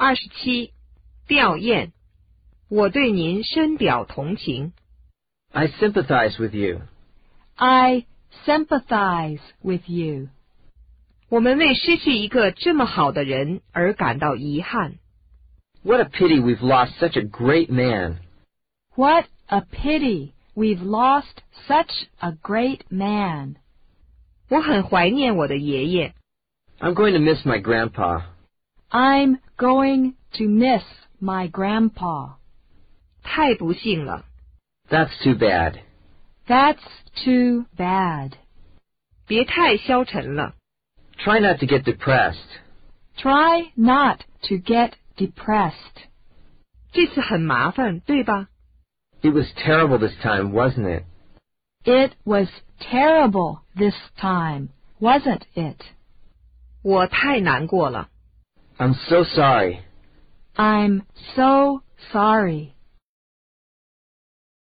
二十七，吊唁。我对您深表同情。 I sympathize with you. I sympathize with you. 我们为失去一个这么好的人而感到遗憾。 What a pity we've lost such a great man. What a pity we've lost such a great man. 我很怀念我的爷爷。 I'm going to miss my grandpa. I'm going to miss my grandpa. 太不幸了， That's too bad. That's too bad. 别太消沉了。 Try not to get depressed. Try not to get depressed. 这次很麻烦，对吧？ It was terrible this time, wasn't it? It was terrible this time, wasn't it? 我太难过了。 I'm so sorry. I'm so sorry.